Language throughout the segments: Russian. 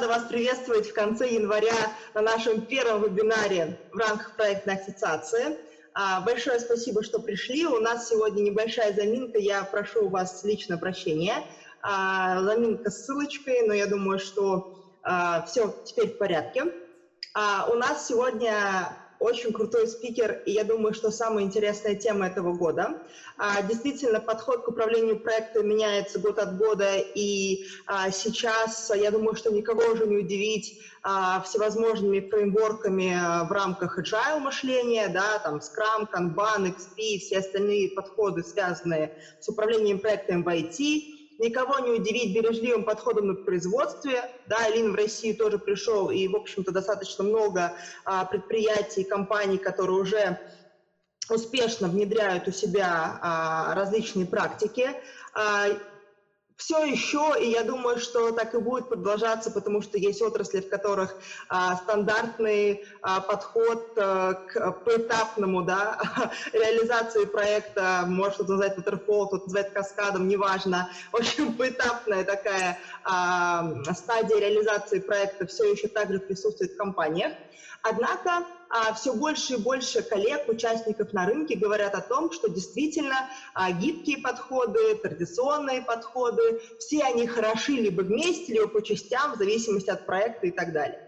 рада вас приветствовать в конце января на нашем первом вебинаре в рамках проектной ассоциации. А, большое спасибо, что пришли. У нас сегодня небольшая заминка. Я прошу у вас лично прощения. А, заминка с ссылочкой, но я думаю, что а, все теперь в порядке. У нас сегодня очень крутой спикер, и я думаю, что самая интересная тема этого года. А, действительно, подход к управлению проектом меняется год от года, и а, сейчас, я думаю, что никого уже не удивить а, всевозможными фреймворками в рамках agile мышления, да, там Scrum, Kanban, XP, все остальные подходы, связанные с управлением проектом в IT, никого не удивить бережливым подходом на производстве. Да, Лин в России тоже пришел, и, в общем-то, достаточно много а, предприятий, компаний, которые уже успешно внедряют у себя а, различные практики. А, все еще, и я думаю, что так и будет продолжаться, потому что есть отрасли, в которых а, стандартный а, подход а, к поэтапному да, реализации проекта, может кто-то называть waterfall, кто-то называет каскадом, неважно. В общем, поэтапная такая а, стадия реализации проекта все еще также присутствует в компаниях. Однако а, все больше и больше коллег, участников на рынке говорят о том, что действительно а, гибкие подходы, традиционные подходы, все они хороши либо вместе, либо по частям, в зависимости от проекта и так далее.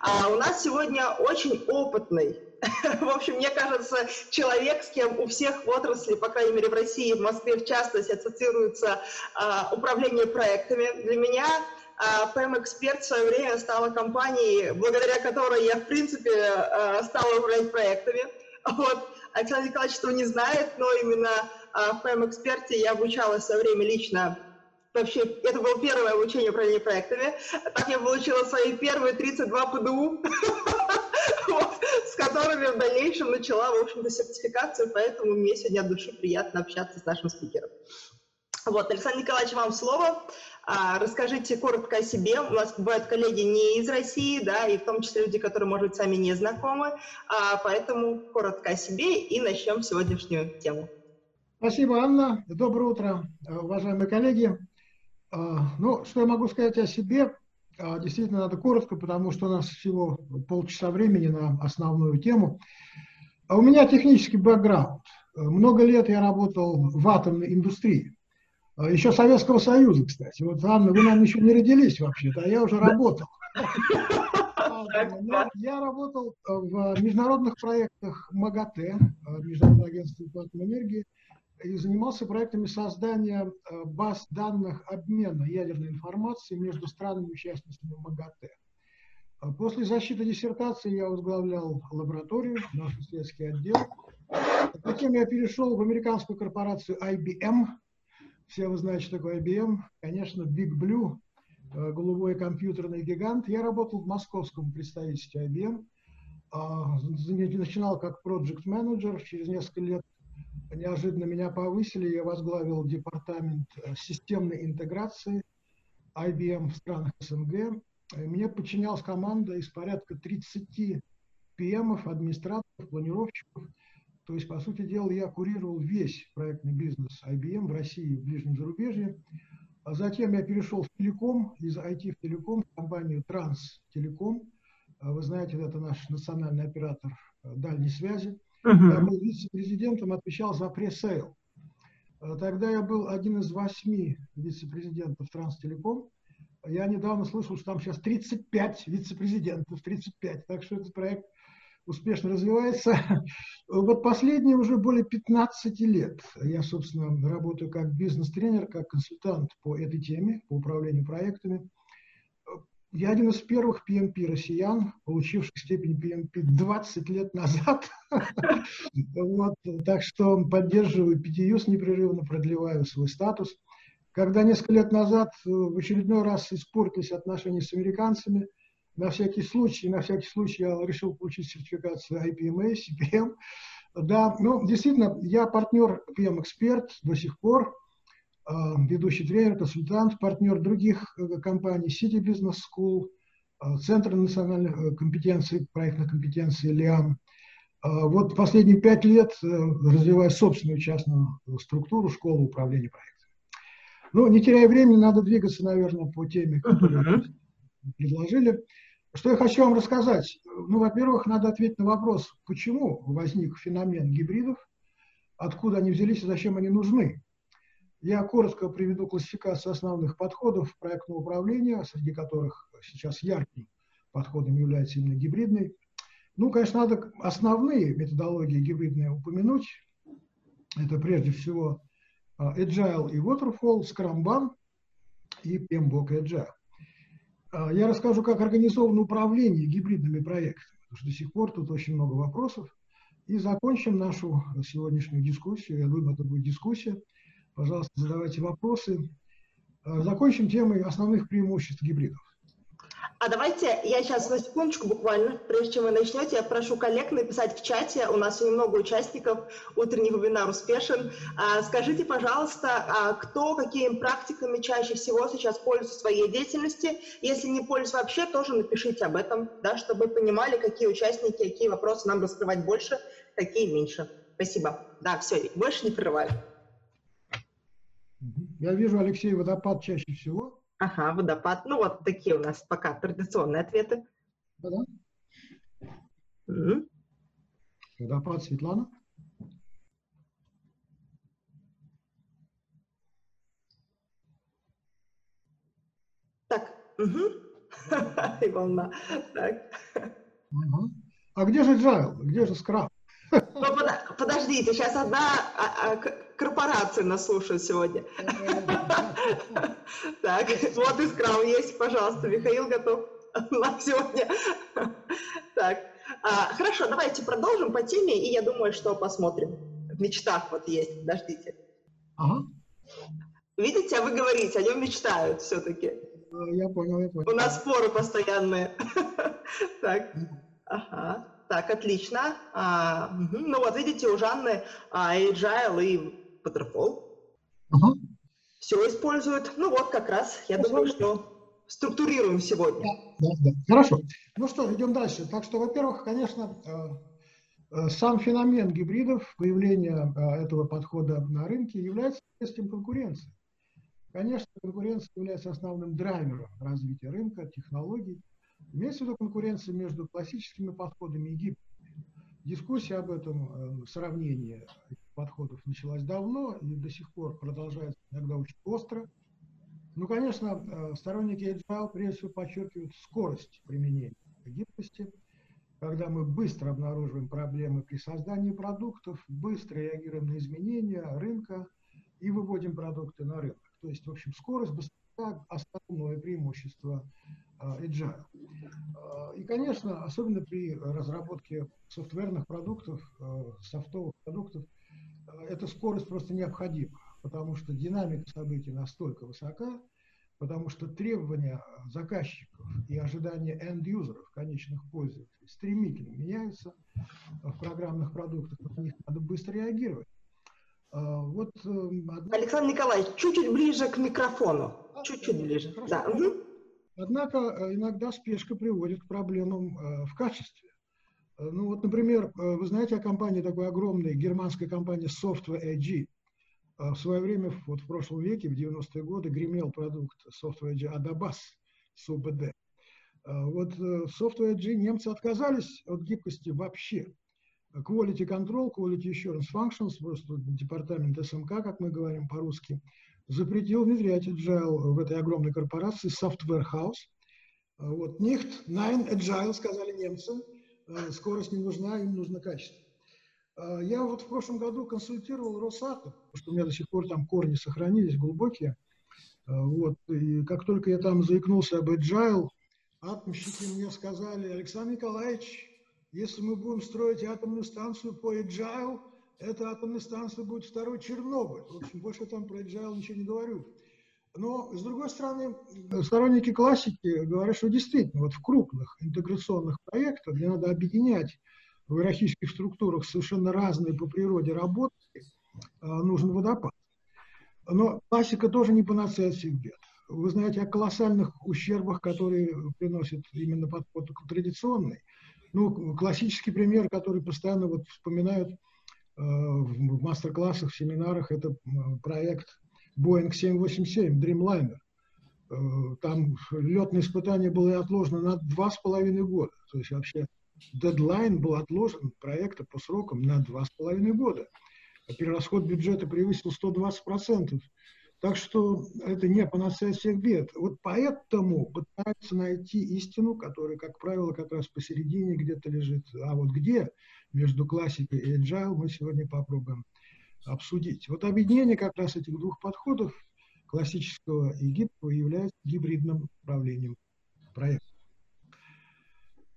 А у нас сегодня очень опытный, в общем, мне кажется, человек, с кем у всех в отрасли, по крайней мере в России, в Москве в частности, ассоциируется а, управление проектами. Для меня а PEM-эксперт в свое время стала компанией, благодаря которой я, в принципе, а, стала управлять проектами. Вот. Александр Николаевич этого не знает, но именно а, в PEM-эксперте я обучалась свое время лично Вообще, это было первое обучение управления проектами. Так я получила свои первые 32 ПДУ, с которыми в дальнейшем начала, в общем-то, сертификацию, поэтому мне сегодня от души приятно общаться с нашим спикером. Вот, Александр Николаевич, вам слово. А, расскажите коротко о себе. У нас бывают коллеги не из России, да, и в том числе люди, которые, может быть, сами не знакомы. А, поэтому коротко о себе и начнем сегодняшнюю тему. Спасибо, Анна. Доброе утро, уважаемые коллеги. А, ну, что я могу сказать о себе? Действительно, надо коротко, потому что у нас всего полчаса времени на основную тему. У меня технический бэкграунд. Много лет я работал в атомной индустрии. А, еще Советского Союза, кстати. Вот, Анна, вы, наверное, еще не родились вообще-то, а я уже работал. Я работал в международных проектах МАГАТЭ, Международное агентство по атомной энергии, и занимался проектами создания баз данных обмена ядерной информации между странами-участницами МАГАТЭ. После защиты диссертации я возглавлял лабораторию, наш исследовательский отдел. Затем я перешел в американскую корпорацию IBM, все вы знаете, что такое IBM. Конечно, Big Blue, э, голубой компьютерный гигант. Я работал в московском представительстве IBM. А, начинал как project менеджер Через несколько лет неожиданно меня повысили. Я возглавил департамент э, системной интеграции IBM в странах СНГ. Мне подчинялась команда из порядка 30 PM, администраторов, планировщиков – то есть, по сути дела, я курировал весь проектный бизнес IBM в России и в ближнем зарубежье. А затем я перешел в телеком, из IT в телеком, в компанию Транстелеком. А вы знаете, это наш национальный оператор э, дальней связи. Uh-huh. Я был вице-президентом, отвечал за пресейл. А тогда я был один из восьми вице-президентов Транстелеком. Я недавно слышал, что там сейчас 35 вице-президентов, 35. Так что этот проект успешно развивается. Вот последние уже более 15 лет я, собственно, работаю как бизнес-тренер, как консультант по этой теме, по управлению проектами. Я один из первых PMP россиян, получивших степень PMP 20 лет назад. вот, так что поддерживаю PTUS непрерывно, продлеваю свой статус. Когда несколько лет назад в очередной раз испортились отношения с американцами – на всякий случай, на всякий случай я решил получить сертификацию IPMA, CPM. Да, ну, действительно, я партнер PM-эксперт до сих пор, э, ведущий тренер, консультант, партнер других э, компаний, City Business School, э, Центр национальных компетенций, проектных компетенций ЛИАМ. Вот последние пять лет развиваю собственную частную структуру школы управления проектами. Ну, не теряя времени, надо двигаться, наверное, по теме, которая предложили. Что я хочу вам рассказать? Ну, во-первых, надо ответить на вопрос, почему возник феномен гибридов, откуда они взялись и зачем они нужны. Я коротко приведу классификацию основных подходов проектного управления, среди которых сейчас ярким подходом является именно гибридный. Ну, конечно, надо основные методологии гибридные упомянуть. Это прежде всего а, Agile и Waterfall, Scrum и PMBOK Agile. А, я расскажу, как организовано управление гибридными проектами, потому что до сих пор тут очень много вопросов. И закончим нашу сегодняшнюю дискуссию. Я думаю, это будет дискуссия. Пожалуйста, задавайте вопросы. А, закончим темой основных преимуществ гибридов. А давайте я сейчас на секундочку буквально, прежде чем вы начнете, я прошу коллег написать в чате, у нас немного участников, утренний вебинар успешен. А, скажите, пожалуйста, а кто какими практиками чаще всего сейчас пользуется своей деятельности? Если не пользуется вообще, тоже напишите об этом, да, чтобы понимали, какие участники, какие вопросы нам раскрывать больше, какие меньше. Спасибо. Да, все, больше не прерываю. Я вижу, Алексей, водопад чаще всего. Ага, водопад. Ну, вот такие у нас пока традиционные ответы. Да. Угу. Водопад, Светлана. Так, угу. И волна. Так. Угу. А где же Джайл? Где же Скраб? Подождите, сейчас одна а, а, корпорация нас слушает сегодня. Так, вот и скрам есть, пожалуйста, Михаил готов на сегодня. Так, а, хорошо, давайте продолжим по теме, и я думаю, что посмотрим. В мечтах вот есть, подождите. Видите, а вы говорите, о нем мечтают все-таки. Я понял, я понял. У нас споры постоянные. Так, ага. Так, отлично. А, угу. Ну вот, видите, у Жанны а, Agile и Waterfall. Угу. Все используют. Ну вот, как раз, я Хорошо. думаю, что структурируем сегодня. Да, да, да. Хорошо. Ну что, идем дальше. Так что, во-первых, конечно, э, э, сам феномен гибридов, появление э, этого подхода на рынке является следствием конкуренции. Конечно, конкуренция является основным драйвером развития рынка, технологий. Имеется в виду конкуренция между классическими подходами и гибридами. Дискуссия об этом э, сравнении подходов началась давно и до сих пор продолжается иногда очень остро. Ну, конечно, э, сторонники Agile прежде всего подчеркивают скорость применения гибкости, когда мы быстро обнаруживаем проблемы при создании продуктов, быстро реагируем на изменения рынка и выводим продукты на рынок. То есть, в общем, скорость, быстрота – основное преимущество agile. А, и, конечно, особенно при разработке софтверных продуктов, а, софтовых продуктов, а, эта скорость просто необходима, потому что динамика событий настолько высока, потому что требования заказчиков и ожидания end-юзеров, конечных пользователей, стремительно меняются в программных продуктах, на них надо быстро реагировать. Вот, эм, одна... Александр Николаевич, чуть-чуть ближе к микрофону. Чуть-чуть ближе. Хорошо. Да. Угу. Однако э, иногда спешка приводит к проблемам э, в качестве. Э, ну вот, например, вы знаете о компании такой огромной, германской компании Software AG. В свое время, вот в прошлом веке, в 90-е годы, гремел продукт Software AG Adabas, СУБД. Вот в Software AG немцы отказались от гибкости вообще. Quality Control, Quality Assurance Functions, просто департамент СМК, как мы говорим по-русски – запретил внедрять agile в этой огромной корпорации Software House. А вот, nicht, nein, agile, сказали немцы, а, скорость не нужна, им нужно качество. А, я вот в прошлом году консультировал Росатом, потому что у меня до сих пор там корни сохранились глубокие. Вот, и как только я там заикнулся об agile, атомщики мне сказали, Александр Николаевич, если мы будем строить атомную станцию по agile, эта атомная станция будет второй Чернобыль. В общем, больше там про agile ничего не говорю. Но, с другой стороны, сторонники классики говорят, что действительно вот в крупных интеграционных проектах, где надо объединять в иерархических структурах совершенно разные по природе работы, а, нужен водопад. Но классика тоже не панацея от всех бед. Вы знаете о колоссальных ущербах, которые приносит именно подход традиционный. Ну, классический пример, который постоянно вот вспоминают в мастер-классах, в семинарах, это проект Boeing 787 Dreamliner. там летное испытание было отложено на два с половиной года. То есть вообще дедлайн был отложен проекта по срокам на два с половиной года. А перерасход бюджета превысил 120%. Так что это не панацея всех бед. Вот поэтому пытаются найти истину, которая, как правило, как раз посередине где-то лежит. А вот где между классикой и agile мы сегодня попробуем обсудить. Вот объединение как раз этих двух подходов, классического и гибкого, является гибридным управлением проекта.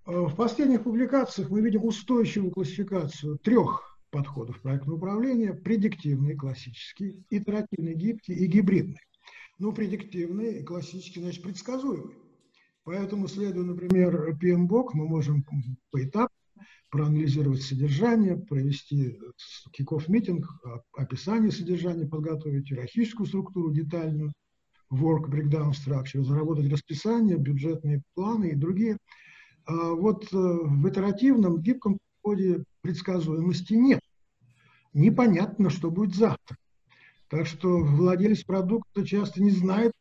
В последних публикациях мы видим устойчивую классификацию трех подходов проектного управления, предиктивный, классический, итеративный, гибкий и гибридный. Ну, предиктивный и классический, значит, предсказуемый. Поэтому, следуя, например, PMBOK, мы можем поэтапно проанализировать содержание, провести киков митинг описание содержания, подготовить иерархическую структуру детальную, work breakdown structure, заработать расписание, бюджетные планы и другие. А вот э, в итеративном, гибком подходе предсказуемости нет непонятно, что будет завтра. Так что владелец продукта часто не знает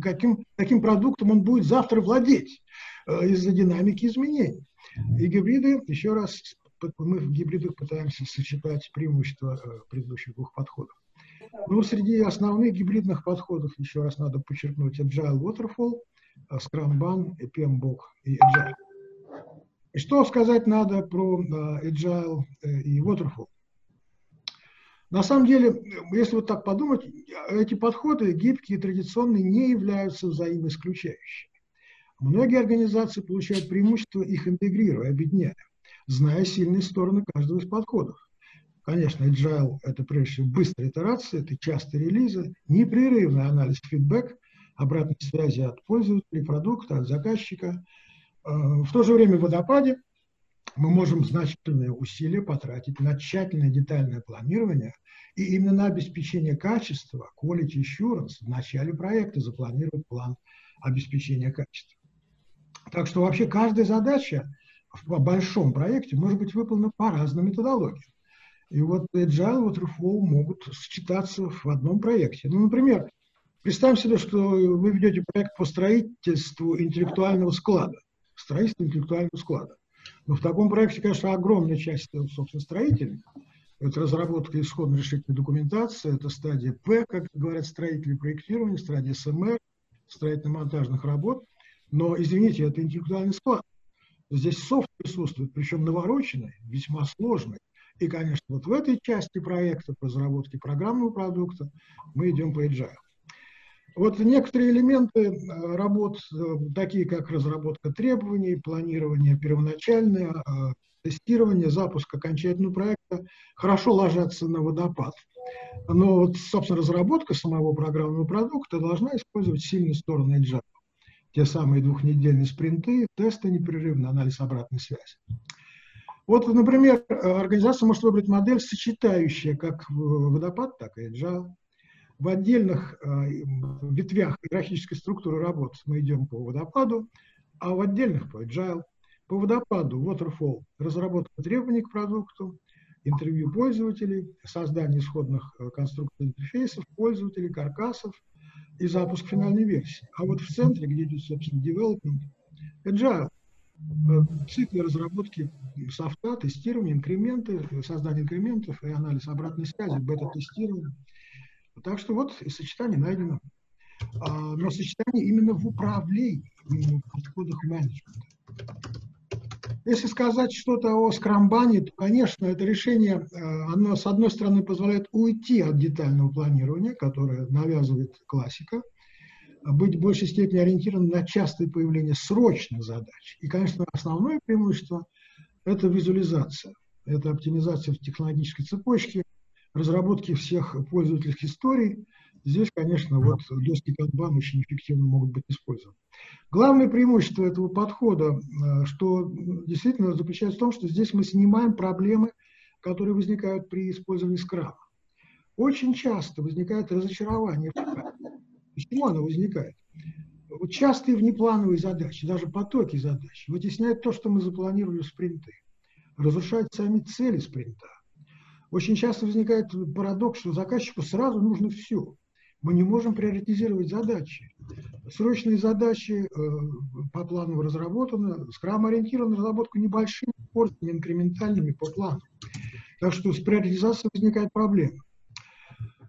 каким, каким продуктом он будет завтра владеть э, из-за динамики изменений. И гибриды, еще раз, мы в гибридах пытаемся сочетать преимущества э, предыдущих двух подходов. Ну, среди основных гибридных подходов, еще раз надо подчеркнуть, Agile Waterfall, э, Scrum и PMBOK и Agile. И что сказать надо про Agile и Waterfall? На самом деле, если вот так подумать, эти подходы, гибкие и традиционные, не являются взаимоисключающими. Многие организации получают преимущество, их интегрируя, объединяя, зная сильные стороны каждого из подходов. Конечно, agile – это прежде всего быстрая итерация, это частые релизы, непрерывный анализ фидбэк, обратной связи от пользователей продукта, от заказчика. Э, в то же время в водопаде мы можем значительные усилия потратить на тщательное детальное планирование и именно на обеспечение качества, quality assurance, в начале проекта запланировать план обеспечения качества. Так что вообще каждая задача в большом проекте может быть выполнена по разным методологиям. И вот Agile Waterfall могут сочетаться в одном проекте. Ну, например, представим себе, что вы ведете проект по строительству интеллектуального склада. Строительство интеллектуального склада. Но в таком проекте, конечно, огромная часть, собственно, строительная. Это разработка исходной решительной документации, это стадия П, как говорят строители проектирования, стадия СМР, строительно-монтажных работ. Но, извините, это интеллектуальный склад. Здесь софт присутствует, причем навороченный, весьма сложный. И, конечно, вот в этой части проекта по разработке программного продукта мы идем по agile. Вот некоторые элементы э, работ, э, такие как разработка требований, планирование первоначальное, э, тестирование, запуск окончательного проекта, хорошо ложатся на водопад. Но вот, собственно, разработка самого программного продукта должна использовать сильные стороны agile. Те самые двухнедельные спринты, тесты непрерывный, анализ обратной связи. Вот, например, организация может выбрать модель, сочетающая как водопад, так и agile. В отдельных э, ветвях иерархической структуры работ мы идем по водопаду, а в отдельных по agile. По водопаду waterfall – разработка требований к продукту, интервью пользователей, создание исходных э, конструкций интерфейсов, пользователей, каркасов и запуск финальной версии. А вот в центре, где идет, собственно, development, agile э, циклы разработки софта, тестирования, инкременты, создание инкрементов и анализ обратной связи, бета-тестирование – так что вот и сочетание найдено. А, но сочетание именно в управлении, в подходах менеджмента. Если сказать что-то о скрамбане, то, конечно, это решение, э, оно, с одной стороны, позволяет уйти от детального планирования, которое навязывает классика, а быть в большей степени ориентированным на частое появление срочных задач. И, конечно, основное преимущество – это визуализация, это оптимизация в технологической цепочке, разработки всех пользовательских историй, здесь, конечно, вот доски Kanban очень эффективно могут быть использованы. Главное преимущество этого подхода, э, что действительно заключается в том, что здесь мы снимаем проблемы, которые возникают при использовании скрама. Очень часто возникает разочарование. Почему оно возникает? Вот частые внеплановые задачи, даже потоки задач, вытесняют то, что мы запланировали в спринты, разрушают сами цели спринта очень часто возникает парадокс, что заказчику сразу нужно все. Мы не можем приоритизировать задачи. Срочные задачи э, по плану разработаны, скрам-ориентирована разработка небольшими порциями, инкрементальными по плану. Так что с приоритизацией возникает проблема.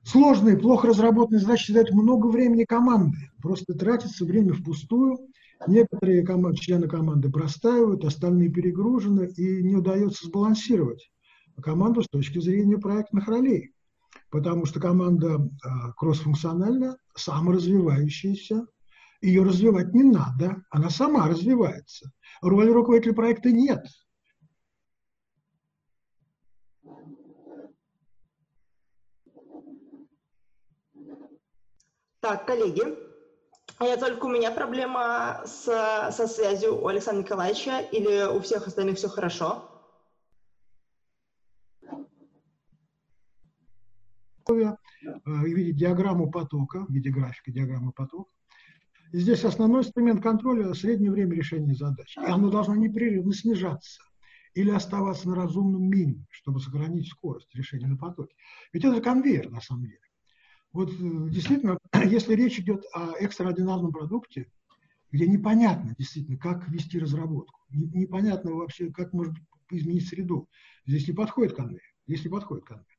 Сложные, плохо разработанные задачи дают много времени команды. Просто тратится время впустую. Некоторые команд, члены команды простаивают, остальные перегружены, и не удается сбалансировать команду с точки зрения проектных ролей. Потому что команда а, кроссфункциональна, саморазвивающаяся, ее развивать не надо, она сама развивается. Роли руководителя проекта нет. Так, коллеги, а только у меня проблема с, со связью у Александра Николаевича или у всех остальных все хорошо? В виде диаграмму потока, в виде графика диаграммы потока. И здесь основной инструмент контроля – среднее время решения задач. И оно должно непрерывно снижаться или оставаться на разумном минимуме, чтобы сохранить скорость решения на потоке. Ведь это конвейер на самом деле. Вот э, действительно, если речь идет о экстраординарном продукте, где непонятно действительно, как вести разработку, непонятно вообще, как может изменить среду, здесь не подходит конвейер. Здесь не подходит конвейер.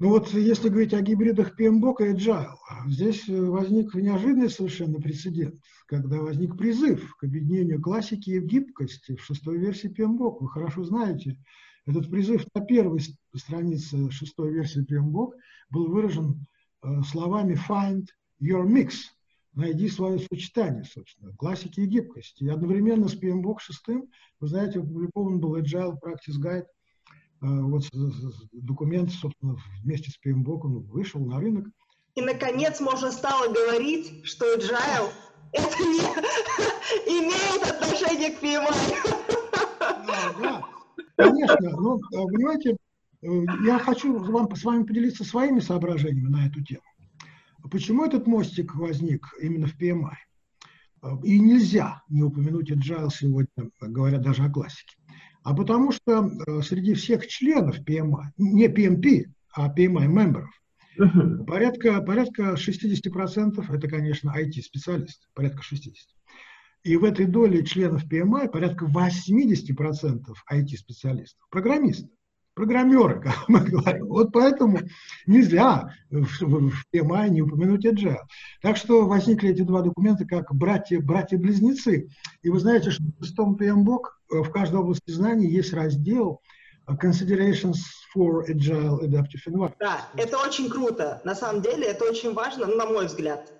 Ну вот если говорить о гибридах PMBOK и Agile, здесь возник неожиданный совершенно прецедент, когда возник призыв к объединению классики и гибкости в шестой версии PMBOK. Вы хорошо знаете, этот призыв на первой странице шестой версии PMBOK был выражен э, словами «find your mix», найди свое сочетание, собственно, классики и гибкости. И одновременно с PMBOK 6, вы знаете, опубликован был Agile Practice Guide Э, вот документ, собственно, вместе с PMBOK он вышел на рынок. И, наконец, можно стало говорить, что Agile это не имеет отношение к PMI. Да, да, конечно. Но, э, понимаете, э, я хочу вам, с вами поделиться своими соображениями на эту тему. Почему этот мостик возник именно в PMI? И нельзя не упомянуть Agile сегодня, говоря даже о классике а потому что э, среди всех членов PMI, не PMP, а PMI мемберов, uh-huh. порядка, порядка 60% это, конечно, IT-специалисты, порядка 60%. И в этой доле членов PMI порядка 80% IT-специалистов, программисты программеры, как мы говорим. Вот поэтому нельзя в, в PMI не упомянуть Agile. Так что возникли эти два документа как братья-близнецы. И вы знаете, что в шестом PMBOK в каждой области знаний есть раздел Considerations for Agile Adaptive Environment. Да, это очень круто. На самом деле это очень важно, на мой взгляд,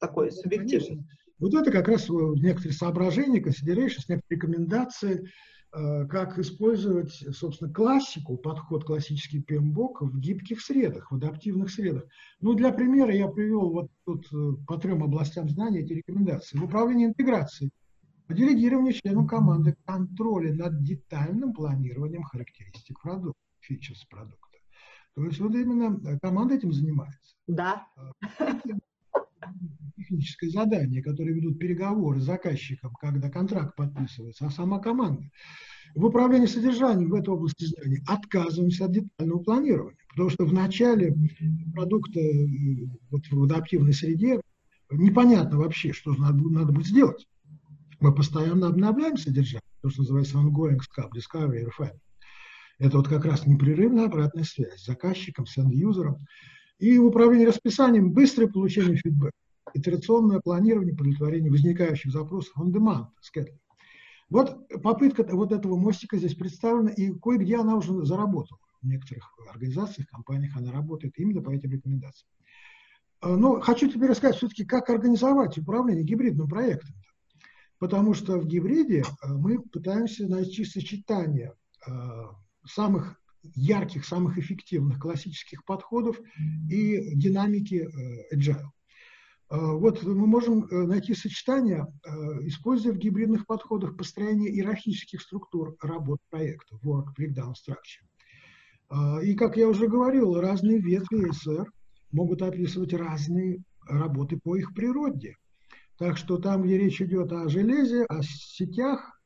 такой субъективный. Вот это как раз некоторые соображения, considerations, некоторые рекомендации, Э, как использовать, собственно, классику, подход классический PMBOK в гибких средах, в адаптивных средах. Ну, для примера я привел вот тут э, по трем областям знания эти рекомендации. В управлении интеграцией, делегирование членам команды контроля над детальным планированием характеристик продукта, фичерс продукта. То есть вот именно э, команда этим занимается. Да техническое задание, которые ведут переговоры с заказчиком, когда контракт подписывается, а сама команда. В управлении содержанием в этой области знаний отказываемся от детального планирования, потому что в начале продукта вот в адаптивной среде непонятно вообще, что надо, надо будет сделать. Мы постоянно обновляем содержание, то, что называется ongoing SCAP, discovery, refinement. Это вот как раз непрерывная обратная связь с заказчиком, с end-юзером. И в управлении расписанием быстрое получение фидбэка итерационное планирование, удовлетворение возникающих запросов on demand, scheduling. Вот попытка вот этого мостика здесь представлена, и кое-где она уже заработала. В некоторых организациях, компаниях она работает именно по этим рекомендациям. А, но хочу теперь рассказать все-таки, как организовать управление гибридным проектом. Потому что в гибриде а, мы пытаемся найти сочетание а, самых ярких, самых эффективных классических подходов и динамики agile. Э, вот мы можем э, найти сочетание, э, используя в гибридных подходах построение иерархических структур работ проекта, work breakdown structure. И, как я уже говорил, разные ветви СР могут описывать разные работы по их природе. Так что там, где речь идет о железе, о сетях,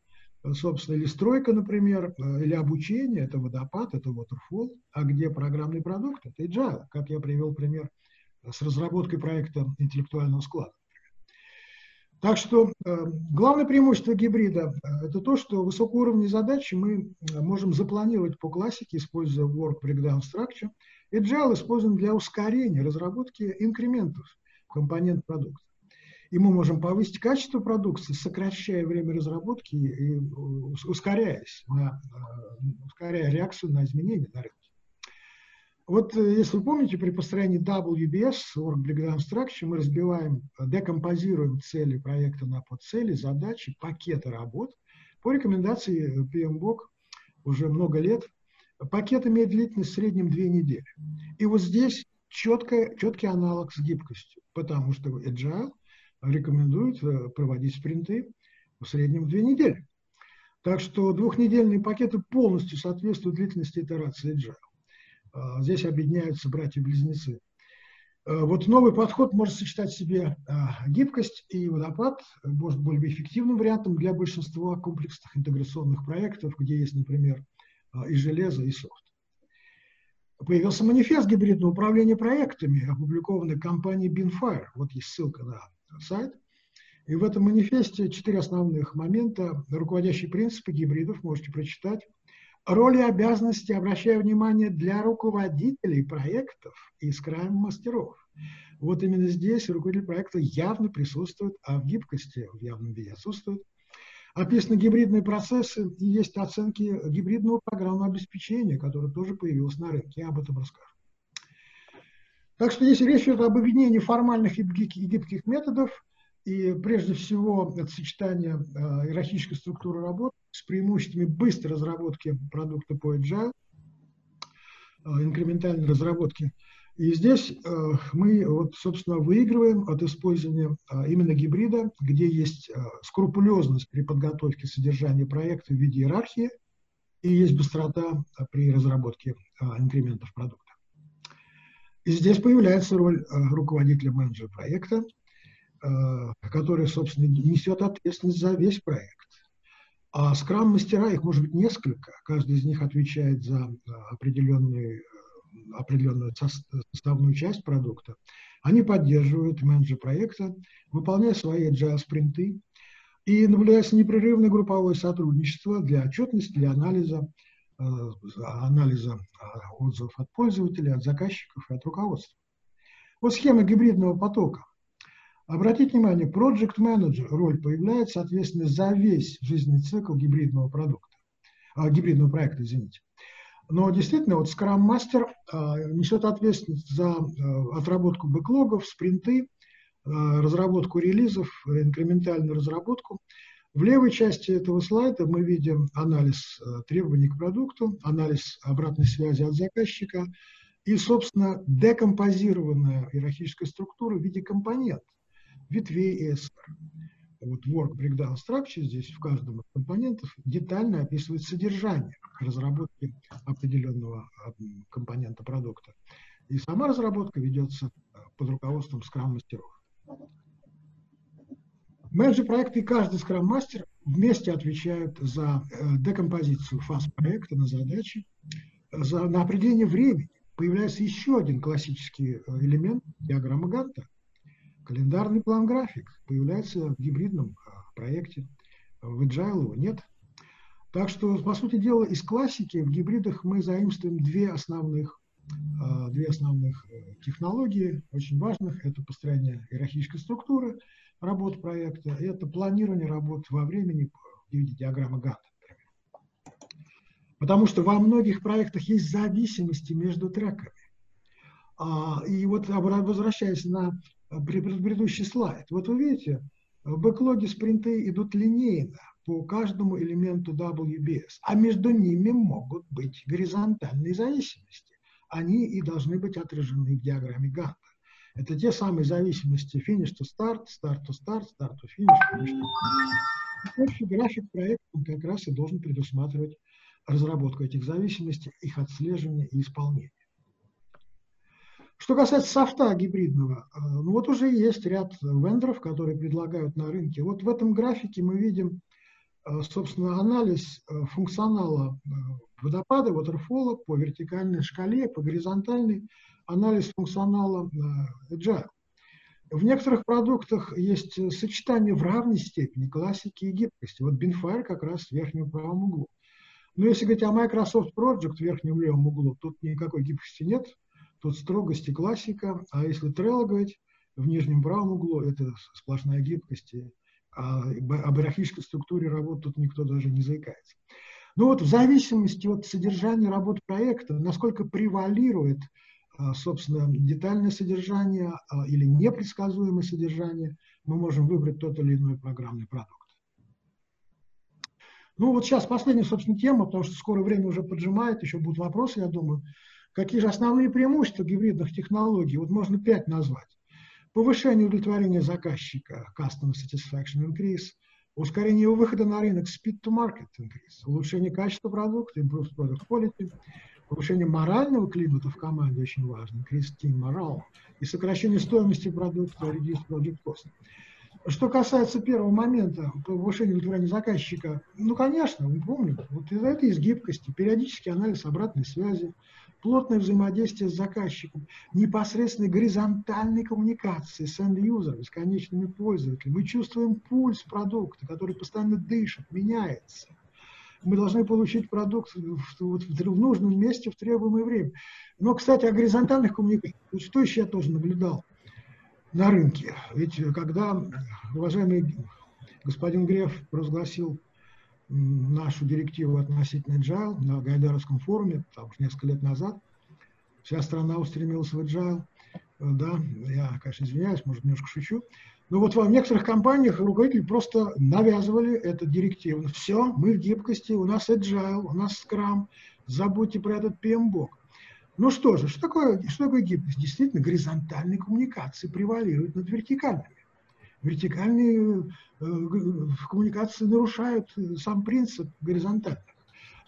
собственно, или стройка, например, или обучение, это водопад, это waterfall, а где программный продукт, это agile, как я привел пример с разработкой проекта интеллектуального склада. Так что э, главное преимущество гибрида э, – это то, что высокоуровневые задачи мы можем запланировать по классике, используя Work Breakdown Structure. Agile используем для ускорения разработки инкрементов компонент продукта. И мы можем повысить качество продукции, сокращая время разработки и ускоряясь, на, ускоряя реакцию на изменения на рынке. Вот э, если вы помните, при построении WBS, Work Breakdown Structure, мы разбиваем, декомпозируем цели проекта на подцели, задачи, пакеты работ. По рекомендации PMBOK уже много лет пакет имеет длительность в среднем две недели. И вот здесь четко, четкий аналог с гибкостью, потому что Agile рекомендует э, проводить спринты в среднем две недели. Так что двухнедельные пакеты полностью соответствуют длительности итерации Agile. А, здесь объединяются братья-близнецы. А, вот новый подход может сочетать в себе а, гибкость и водопад, может быть более эффективным вариантом для большинства комплексных интеграционных проектов, где есть, например, и железо, и софт. Появился манифест гибридного управления проектами, опубликованный компанией Binfire. Вот есть ссылка на сайт. И в этом манифесте четыре основных момента, руководящие принципы гибридов, можете прочитать. Роли и обязанности, обращаю внимание, для руководителей проектов и скрайм-мастеров. Вот именно здесь руководитель проекта явно присутствует, а в гибкости в явном виде отсутствует. Описаны гибридные процессы и есть оценки гибридного программного обеспечения, которое тоже появилось на рынке. Я об этом расскажу. Так что если речь идет об объединении формальных и гибких методов, и прежде всего это сочетание э, иерархической структуры работы с преимуществами быстрой разработки продукта по agile, э, инкрементальной разработки. И здесь э, мы, вот, собственно, выигрываем от использования именно гибрида, где есть скрупулезность при подготовке содержания проекта в виде иерархии и есть быстрота при разработке инкрементов продукта. И здесь появляется роль руководителя менеджера проекта, Э, который, собственно, несет ответственность за весь проект. А скрам-мастера, их может быть несколько, каждый из них отвечает за определенную, э, определенную составную часть продукта. Они поддерживают менеджер проекта, выполняя свои agile спринты и наблюдается непрерывное групповое сотрудничество для отчетности, для анализа, э, анализа отзывов от пользователей, от заказчиков и от руководства. Вот схема гибридного потока. Обратите внимание, Project Manager роль появляется, соответственно, за весь жизненный цикл гибридного продукта, а, гибридного проекта, извините. Но действительно, вот Scrum Master а, несет ответственность за а, отработку бэклогов, спринты, а, разработку релизов, инкрементальную разработку. В левой части этого слайда мы видим анализ а, требований к продукту, анализ обратной связи от заказчика и, собственно, декомпозированная иерархическая структура в виде компонентов ветвей ESR. Вот work breakdown structure здесь в каждом из компонентов детально описывает содержание разработки определенного компонента продукта. И сама разработка ведется э, под руководством скрам-мастеров. Менеджер проекта и каждый скрам-мастер вместе отвечают за э, декомпозицию фаз проекта на задачи, за, на определение времени. Появляется еще один классический э, элемент диаграммы Ганта – Календарный план-график появляется в гибридном проекте, в Agile его нет. Так что, по сути дела, из классики в гибридах мы заимствуем две основных, две основных э, технологии, очень важных. Это построение иерархической структуры работ проекта, это планирование работ во времени в виде диаграммы Ганта. Потому что во многих проектах есть зависимости между треками. А, и вот возвращаясь на предыдущий слайд. Вот вы видите, бэклоги спринты идут линейно по каждому элементу WBS, а между ними могут быть горизонтальные зависимости. Они и должны быть отражены в диаграмме Ганта. Это те самые зависимости finish to start, start to start, start to. Общий график проекта как раз и должен предусматривать разработку этих зависимостей, их отслеживание и исполнение. Что касается софта гибридного, э, ну вот уже есть ряд вендоров, которые предлагают на рынке. Вот в этом графике мы видим, э, собственно, анализ э, функционала водопада, waterfall по вертикальной шкале, по горизонтальной. Анализ функционала Agile. В некоторых продуктах есть сочетание в равной степени классики и гибкости. Вот Binfire как раз в верхнем правом углу. Но если говорить о Microsoft Project в верхнем левом углу, тут никакой гибкости нет, тут строгость и классика. А если Trello говорить, в нижнем правом углу это сплошная гибкость. А об иерархической структуре работы тут никто даже не заикается. Ну вот в зависимости от содержания работы проекта, насколько превалирует, собственно, детальное содержание а, или непредсказуемое содержание, мы можем выбрать тот или иной программный продукт. Ну вот сейчас последняя, собственно, тема, потому что скоро время уже поджимает, еще будут вопросы, я думаю. Какие же основные преимущества гибридных технологий? Вот можно пять назвать. Повышение удовлетворения заказчика, customer satisfaction increase, ускорение его выхода на рынок, speed to market increase, улучшение качества продукта, improved product quality, повышение морального климата в команде очень важно, team morale, и сокращение стоимости продукта, reduce project cost. Что касается первого момента, повышения удовлетворения заказчика, ну, конечно, мы помним, вот это из гибкости, периодический анализ обратной связи, плотное взаимодействие с заказчиком, непосредственной горизонтальной коммуникации с end-юзером, с конечными пользователями. Мы чувствуем пульс продукта, который постоянно дышит, меняется. Мы должны получить продукт в, в, нужном месте в требуемое время. Но, кстати, о горизонтальных коммуникациях, что еще я тоже наблюдал – на рынке. Ведь когда уважаемый господин Греф разгласил нашу директиву относительно Agile на Гайдаровском форуме, там уже несколько лет назад, вся страна устремилась в Agile, да, я, конечно, извиняюсь, может, немножко шучу, но вот в некоторых компаниях руководители просто навязывали эту директиву. Все, мы в гибкости, у нас Agile, у нас Scrum, забудьте про этот PMBOK. Ну что же, что такое, что такое гибкость? Действительно, горизонтальные коммуникации превалируют над вертикальными. Вертикальные э, коммуникации нарушают сам принцип горизонтальных.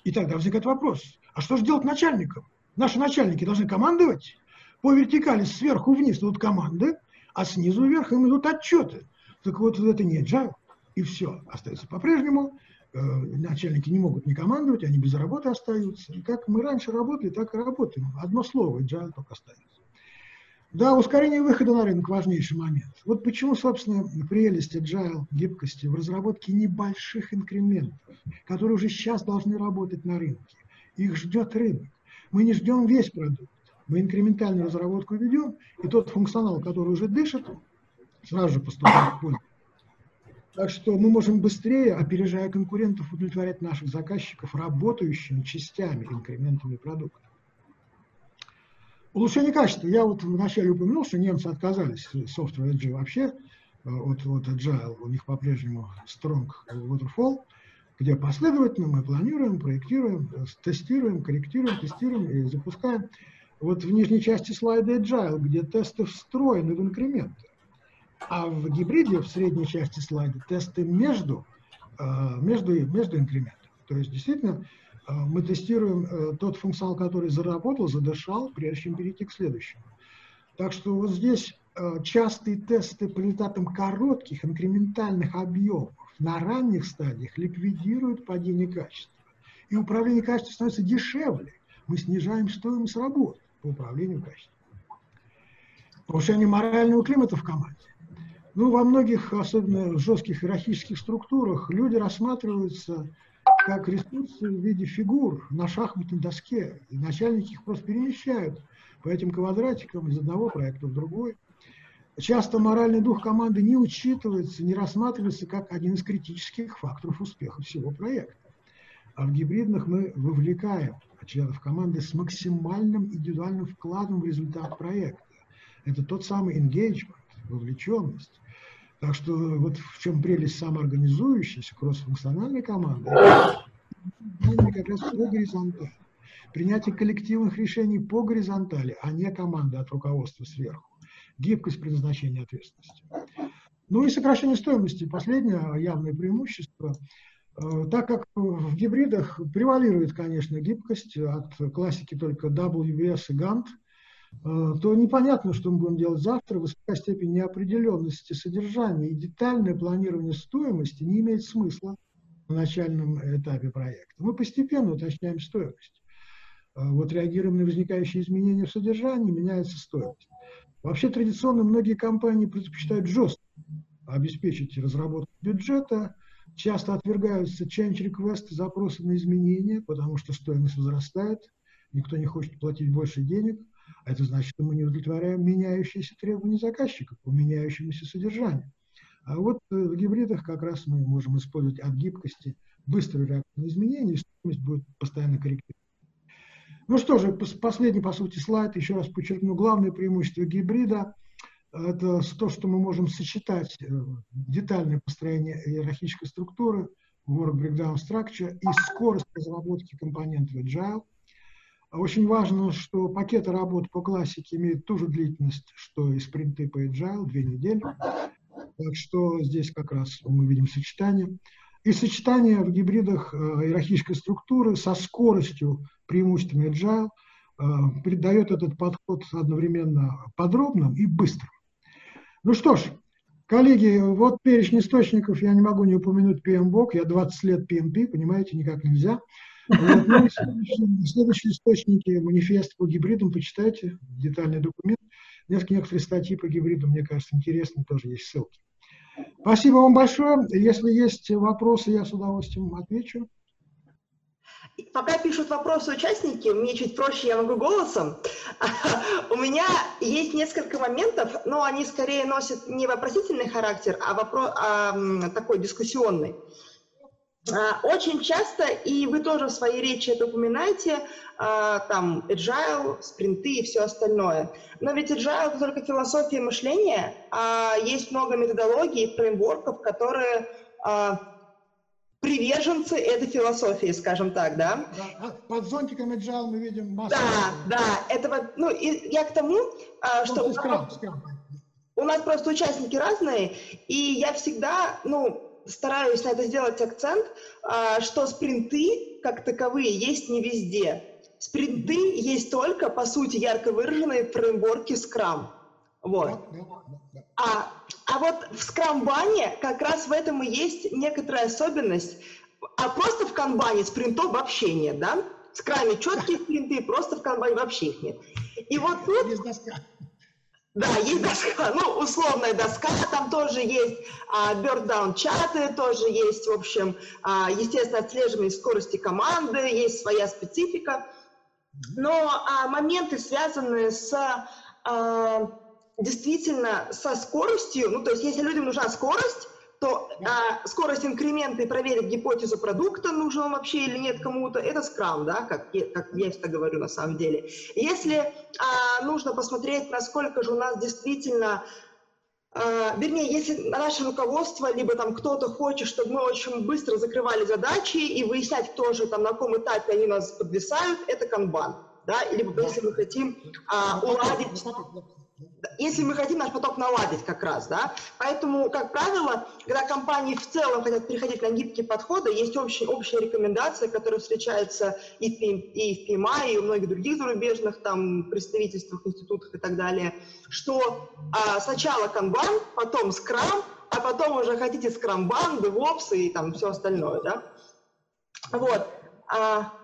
И тогда возникает вопрос, а что же делать начальникам? Наши начальники должны командовать. По вертикали сверху вниз идут команды, а снизу вверх им идут отчеты. Так вот, это не agile. И все, остается по-прежнему. Э, начальники не могут не командовать, они без работы остаются. И как мы раньше работали, так и работаем. Одно слово, agile только остается. Да, ускорение выхода на рынок – важнейший момент. Вот почему, собственно, прелесть agile, гибкости в разработке небольших инкрементов, которые уже сейчас должны работать на рынке. Их ждет рынок. Мы не ждем весь продукт. Мы инкрементальную разработку ведем, и тот функционал, который уже дышит, сразу же поступает в пользу. Так что мы можем быстрее, опережая конкурентов, удовлетворять наших заказчиков работающими частями, инкрементами продукта. Улучшение качества. Я вот вначале упомянул, что немцы отказались Software Edge вообще от, от Agile. У них по-прежнему strong waterfall, где последовательно мы планируем, проектируем, э, тестируем, корректируем, тестируем и запускаем. Вот в нижней части слайда Agile, где тесты встроены в инкременты. А в гибриде, в средней части слайда, тесты между, э, между, между инкрементами. То есть, действительно, э, мы тестируем э, тот функционал, который заработал, задышал, прежде чем перейти к следующему. Так что вот здесь частые тесты по результатам коротких инкрементальных объемов на ранних стадиях ликвидируют падение качества. И управление качеством становится дешевле. Мы снижаем стоимость работы по управлению качеством. Повышение морального климата в команде. Ну, во многих, особенно жестких иерархических структурах, люди рассматриваются как ресурсы в виде фигур на шахматной доске. И начальники их просто перемещают по этим квадратикам из одного проекта в другой. Часто моральный дух команды не учитывается, не рассматривается как один из критических факторов успеха всего проекта. А в гибридных мы вовлекаем членов команды с максимальным индивидуальным вкладом в результат проекта. Это тот самый engagement, вовлеченность. Так что вот в чем прелесть самоорганизующейся кроссфункциональной команды, как раз по горизонтали. Принятие коллективных решений по горизонтали, а не команды от руководства сверху. Гибкость предназначения ответственности. Ну и сокращение стоимости. Последнее явное преимущество. Э, так как в гибридах превалирует, конечно, гибкость, от классики только WBS и Gantt – Э, то непонятно, что мы будем делать завтра, высокая степень неопределенности содержания и детальное планирование стоимости не имеет смысла на начальном этапе проекта. Мы постепенно уточняем стоимость. вот реагируем на возникающие изменения в содержании, меняется стоимость. Вообще традиционно многие компании предпочитают жестко обеспечить разработку бюджета, часто отвергаются change request, запросы на изменения, потому что стоимость возрастает, никто не хочет платить больше денег, а это значит, что мы не удовлетворяем меняющиеся требования заказчика по меняющемуся содержанию. А вот э, в гибридах как раз мы можем использовать от гибкости быструю реакцию на изменения, и стоимость будет постоянно корректироваться. Ну что же, последний, по сути, слайд. Еще раз подчеркну, главное преимущество гибрида – это то, что мы можем сочетать э, детальное построение иерархической структуры, work breakdown structure и скорость разработки компонентов agile. Очень важно, что пакеты работ по классике имеют ту же длительность, что и спринты по agile, две недели. Так что здесь как раз мы видим сочетание. И сочетание в гибридах э, иерархической структуры со скоростью преимущественно agile э, придает этот подход одновременно подробным и быстрым. Ну что ж, коллеги, вот перечень источников, я не могу не упомянуть PMBOK, я 20 лет PMP, понимаете, никак нельзя. Вот, ну, следующие, следующие источники, манифест по гибридам, почитайте, детальный документ. Несколько некоторые статьи по гибридам, мне кажется, интересны, тоже есть ссылки. Спасибо вам большое. Если есть вопросы, я с удовольствием отвечу. Пока пишут вопросы участники, мне чуть проще, я могу голосом. У меня есть несколько моментов, но они скорее носят не вопросительный характер, а, вопрос, а такой дискуссионный. А, очень часто, и вы тоже в своей речи это упоминаете, а, там agile, спринты и все остальное. Но ведь agile это только философия мышления, а есть много методологий, фреймворков, которые а, приверженцы этой философии, скажем так, да? да под зонтиком agile мы видим массу. Да, да, это ну, и я к тому, ну, что у нас, у нас просто участники разные, и я всегда, ну, стараюсь на это сделать акцент, а, что спринты как таковые есть не везде. Спринты есть только, по сути, ярко выраженные фреймворки Scrum. Вот. А, а вот в Scrum-бане как раз в этом и есть некоторая особенность. А просто в канбане спринтов вообще нет, да? В скраме четкие спринты, просто в канбане вообще их нет. И вот тут... Да, есть доска, ну, условная доска, там тоже есть а, down чаты, тоже есть, в общем, а, естественно, отслеживание скорости команды, есть своя специфика. Но а, моменты, связанные с а, действительно со скоростью, ну, то есть если людям нужна скорость, то а, скорость инкремента и проверить гипотезу продукта, нужен он вообще или нет кому-то, это скрам, да, как, как я всегда говорю на самом деле. Если а, нужно посмотреть, насколько же у нас действительно Uh, вернее, если наше руководство, либо там кто-то хочет, чтобы мы очень быстро закрывали задачи и выяснять, кто же там, на каком этапе они нас подвисают, это канбан. Да? Либо если мы хотим uh, уладить если мы хотим наш поток наладить как раз, да. Поэтому, как правило, когда компании в целом хотят переходить на гибкие подходы, есть общие, общая рекомендация, которая встречается и в, и в PMI, и у многих других зарубежных там представительствах, институтах и так далее, что а, сначала канбан, потом скрам, а потом уже хотите скрамбан, DevOps и там все остальное, да. Вот. А...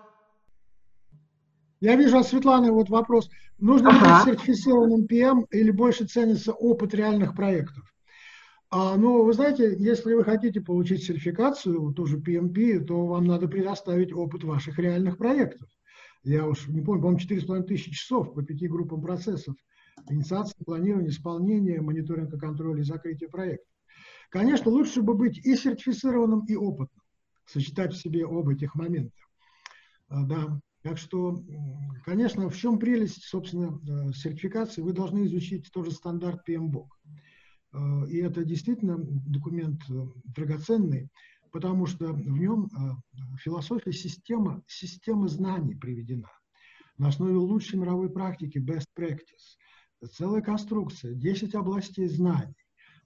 Я вижу от Светланы вот вопрос. Нужно ага. ли быть сертифицированным PM или больше ценится опыт реальных проектов? А, ну, вы знаете, если вы хотите получить сертификацию, тоже PMP, то вам надо предоставить опыт ваших реальных проектов. Я уж не помню, по-моему, 4,5 тысячи часов по пяти группам процессов. Инициация, планирование, исполнение, мониторинг и контроль и закрытие проекта. Конечно, лучше бы быть и сертифицированным, и опытным. Сочетать в себе оба этих момента. А, да. Так что, конечно, в чем прелесть, собственно, э, сертификации? Вы должны изучить тоже стандарт PMBOK. Э, и это действительно документ э, драгоценный, потому что в нем философия система, система знаний приведена. На основе лучшей мировой практики, best practice, целая конструкция, 10 областей знаний,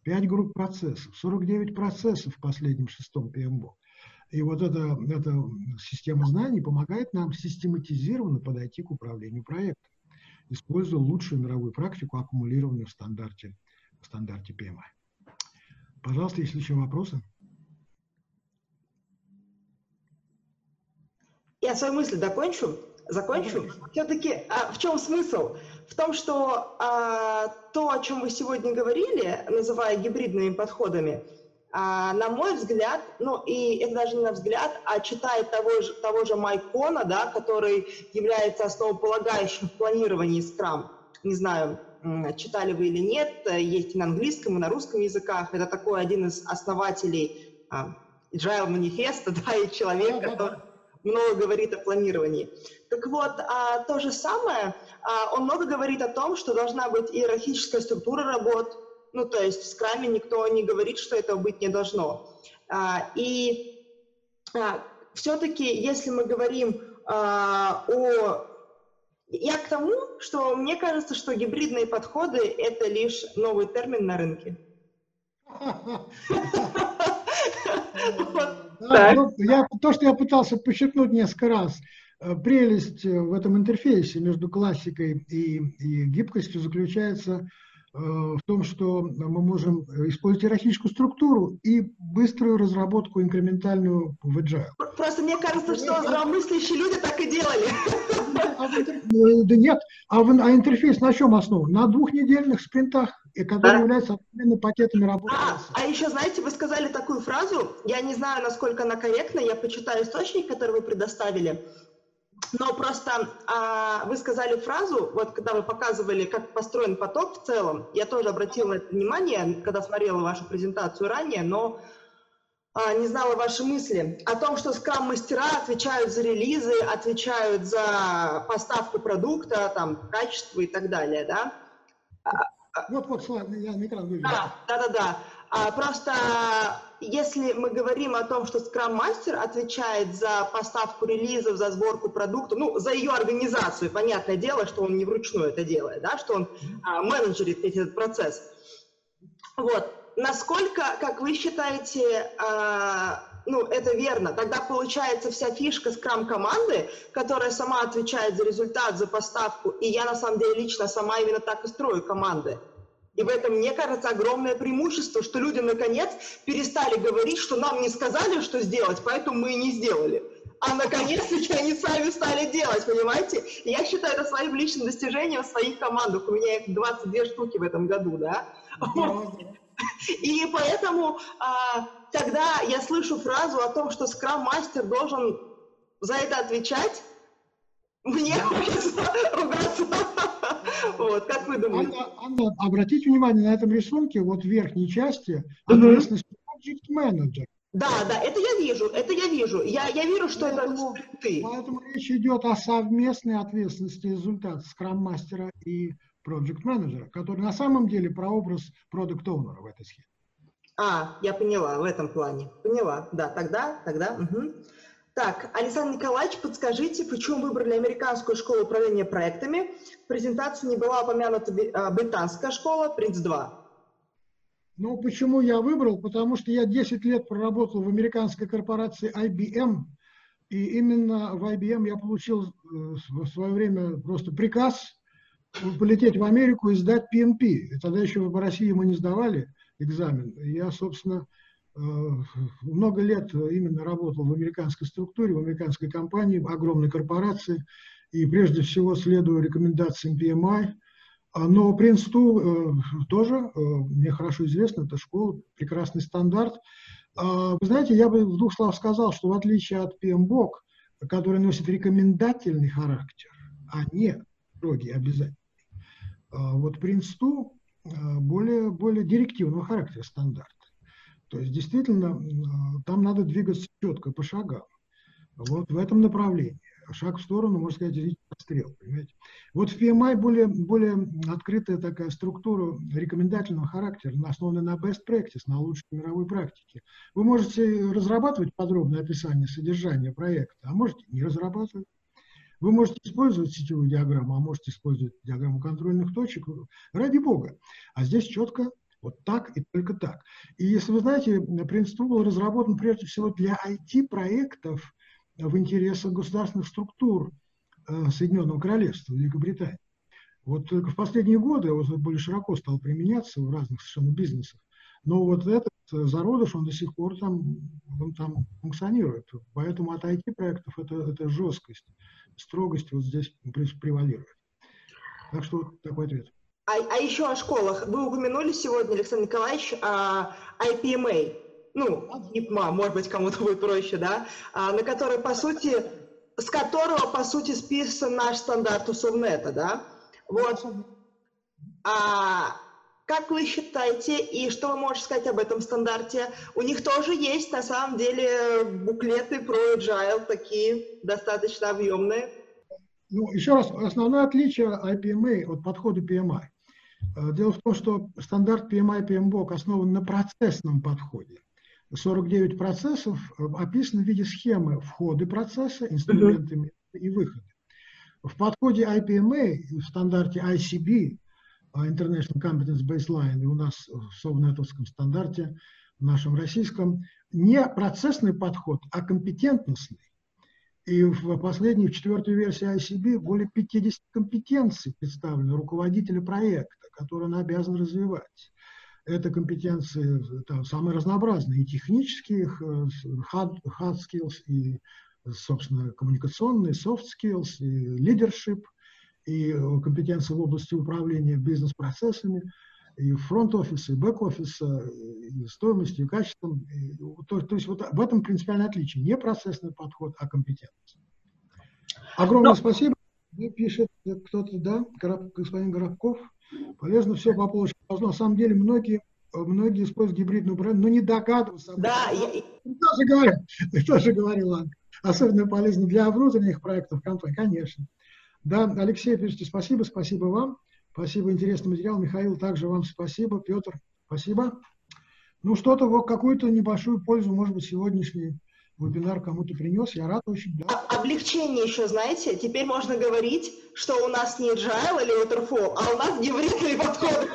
5 групп процессов, 49 процессов в последнем шестом PMBOK. И вот эта, эта система знаний помогает нам систематизированно подойти к управлению проектом, используя лучшую мировую практику, аккумулированную в стандарте, в стандарте PMI. Пожалуйста, есть еще вопросы? Я свою мысль докончу. закончу. Все-таки а, в чем смысл? В том, что а, то, о чем вы сегодня говорили, называя гибридными подходами, а, на мой взгляд, ну и это даже не на взгляд, а читая того же, того же Майкона, да, который является основополагающим в планировании Scrum, не знаю, читали вы или нет, есть и на английском, и на русском языках, это такой один из основателей а, Agile манифеста, да, и человек, который много говорит о планировании. Так вот, а, то же самое, а, он много говорит о том, что должна быть иерархическая структура работ, ну, то есть в скраме никто не говорит, что этого быть не должно. А, и а, все-таки, если мы говорим а, о... Я к тому, что мне кажется, что гибридные подходы — это лишь новый термин на рынке. Да, ну, я, то, что я пытался подчеркнуть несколько раз, э, прелесть э, в этом интерфейсе между классикой и, и гибкостью заключается э, в том, что мы можем использовать иерархическую структуру и быструю разработку инкрементальную в Agile. Просто мне кажется, что здравомыслящие люди так и делали. А да нет, а, в, а интерфейс на чем основан? На двухнедельных спринтах и которые являются определенными пакетами работы. А, а еще, знаете, вы сказали такую фразу, я не знаю, насколько она корректна, я почитаю источник, который вы предоставили, но просто а, вы сказали фразу, вот когда вы показывали, как построен поток в целом, я тоже обратила это внимание, когда смотрела вашу презентацию ранее, но а, не знала ваши мысли о том, что скрам-мастера отвечают за релизы, отвечают за поставку продукта, там, качество и так далее, да? Вот, вот, я выведу. Да, да, да, да. А, просто если мы говорим о том, что скрам-мастер отвечает за поставку релизов, за сборку продукта, ну, за ее организацию, понятное дело, что он не вручную это делает, да, что он а, менеджерит этот процесс. Вот. Насколько, как вы считаете, а, ну, это верно. Тогда получается вся фишка скрам-команды, которая сама отвечает за результат, за поставку. И я, на самом деле, лично сама именно так и строю команды. И в этом, мне кажется, огромное преимущество, что люди, наконец, перестали говорить, что нам не сказали, что сделать, поэтому мы и не сделали. А наконец-таки они сами стали делать, понимаете? И я считаю это своим личным достижением в своих командах. У меня их 22 штуки в этом году, да? И поэтому а, когда я слышу фразу о том, что скрам-мастер должен за это отвечать, мне хочется ругаться. Вот, как вы думаете? Анна, Анна, обратите внимание на этом рисунке, вот в верхней части, ответственность Project Manager. Да, да, это я вижу, это я вижу. Я, я вижу, что поэтому, это ты. Поэтому речь идет о совместной ответственности результата скрам-мастера и Manager, который на самом деле прообраз Product Owner в этой схеме. А, я поняла, в этом плане. Поняла, да, тогда, тогда. Угу. Так, Александр Николаевич, подскажите, почему выбрали американскую школу управления проектами? В презентации не была упомянута а, британская школа, Принц-2. Ну, почему я выбрал? Потому что я 10 лет проработал в американской корпорации IBM, и именно в IBM я получил э, в свое время просто приказ полететь в Америку и сдать PMP. И тогда еще в России мы не сдавали экзамен. Я, собственно, много лет именно работал в американской структуре, в американской компании, в огромной корпорации, и прежде всего следую рекомендациям PMI. А, но Принсту э, тоже, э, мне хорошо известно, это школа, прекрасный стандарт. А, вы знаете, я бы в двух словах сказал, что в отличие от PMBOK, который носит рекомендательный характер, а не строгий обязательный, а, вот Принсту Э, более, более директивного характера стандарты. То есть действительно э, там надо двигаться четко по шагам. Вот в этом направлении. Шаг в сторону, можно сказать, стрел. Понимаете? Вот в PMI более, более открытая такая структура рекомендательного характера, основанная на best practice, на лучшей мировой практике. Вы можете разрабатывать подробное описание содержания проекта, а можете не разрабатывать. Вы можете использовать сетевую диаграмму, а можете использовать диаграмму контрольных точек, ради бога. А здесь четко вот так и только так. И если вы знаете, принцип был разработан прежде всего для IT-проектов в интересах государственных структур э, Соединенного Королевства, Великобритании. Вот только в последние годы он более широко стал применяться в разных совершенно бизнесах. Но вот этот зародыш, он до сих пор там, он там функционирует. Поэтому от IT-проектов это, это жесткость, строгость вот здесь превалирует. Так что вот такой ответ. А, а еще о школах. Вы упомянули сегодня, Александр Николаевич, а, IPMA, ну, ИПМА, может быть, кому-то будет проще, да, а, на которой, по сути, с которого, по сути, списан наш стандарт Усовнета, да? Вот. А как вы считаете, и что вы можете сказать об этом стандарте? У них тоже есть, на самом деле, буклеты про agile, такие достаточно объемные. Ну, еще раз, основное отличие IPMA от подхода PMI. Э, дело в том, что стандарт PMI PMBOK основан на процессном подходе. 49 процессов э, описаны в виде схемы входы процесса, инструментами uh-huh. и выходы. В подходе IPMA, в стандарте ICB, а International Competence Baseline, и у нас в совнетовском стандарте, в нашем российском, не процессный подход, а компетентностный. И в последней, в четвертой версии ICB более 50 компетенций представлены руководителя проекта, которые он обязан развивать. Это компетенции там, самые разнообразные, и технические, hard, hard skills, и, собственно, коммуникационные, soft skills, и leadership, и компетенции в области управления бизнес-процессами, и фронт-офиса, и бэк-офиса, и стоимостью, и качеством. И, то, то есть вот в этом принципиальное отличие. Не процессный подход, а компетентность. Огромное Но... спасибо. Пишет кто-то, да, господин Горобков. Полезно все по полочкам. На самом деле многие многие используют гибридную управление, но не догадываются. Да, я... тоже говорят, тоже говорил, особенно полезно для внутренних проектов компании, конечно. Да, Алексей, пишите спасибо, спасибо вам. Спасибо, интересный материал. Михаил, также вам спасибо. Петр, спасибо. Ну, что-то, вот какую-то небольшую пользу, может быть, сегодняшний вебинар кому-то принес. Я рад очень. Да. Облегчение еще, знаете, теперь можно говорить, что у нас не agile или waterfall, а у нас гибридный подход.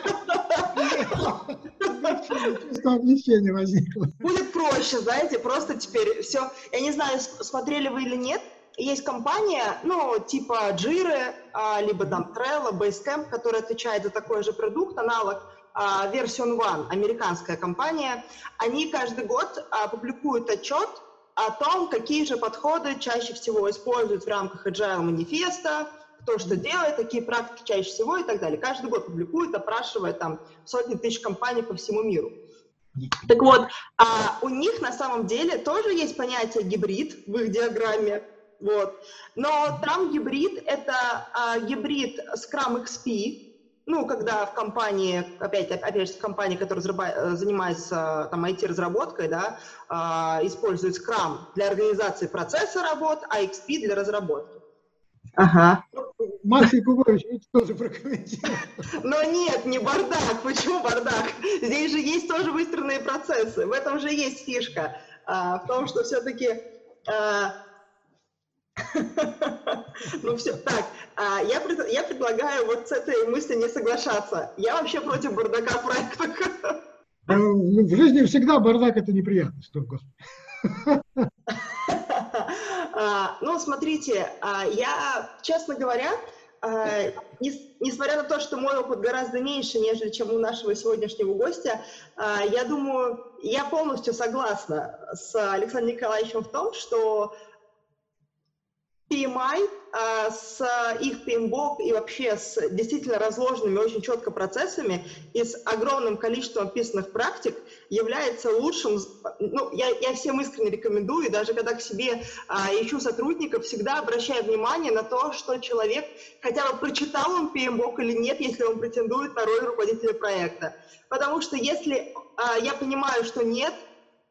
Облегчение возникло. Будет проще, знаете, просто теперь все. Я не знаю, смотрели вы или нет, есть компания, ну, типа Jira, а, либо там Trello, Basecamp, которая отвечает за такой же продукт, аналог а, Version One, американская компания. Они каждый год а, публикуют отчет о том, какие же подходы чаще всего используют в рамках Agile манифеста, кто что делает, какие практики чаще всего и так далее. Каждый год публикует, опрашивая там сотни тысяч компаний по всему миру. Так вот, а у них на самом деле тоже есть понятие гибрид в их диаграмме. Вот. Но там гибрид — это а, гибрид Scrum XP, ну, когда в компании, опять, опять же, в компании, которая э, занимается там IT-разработкой, да, э, использует Scrum для организации процесса работ, а XP для разработки. Ага. Максим Кубович, вы тоже прокомментируете. Но нет, не бардак. Почему бардак? Здесь же есть тоже выстроенные процессы. В этом же есть фишка. А, в том, что все-таки а, Ну все, так, а, я, я предлагаю вот с этой мыслью не соглашаться. Я вообще против бардака в проектах. Ну, в жизни всегда бардак это неприятность, господи. А, ну, смотрите, а, я, честно говоря, несмотря на то, что мой опыт гораздо меньше, нежели чем у нашего сегодняшнего гостя, я думаю, я полностью согласна с Александром Николаевичем в том, что PMI а, с их PMBOK и вообще с действительно разложенными очень четко процессами и с огромным количеством описанных практик является лучшим, ну, я, я всем искренне рекомендую, даже когда к себе а, ищу сотрудников, всегда обращаю внимание на то, что человек хотя бы прочитал он PMBOK или нет, если он претендует на роль руководителя проекта. Потому что если а, я понимаю, что нет,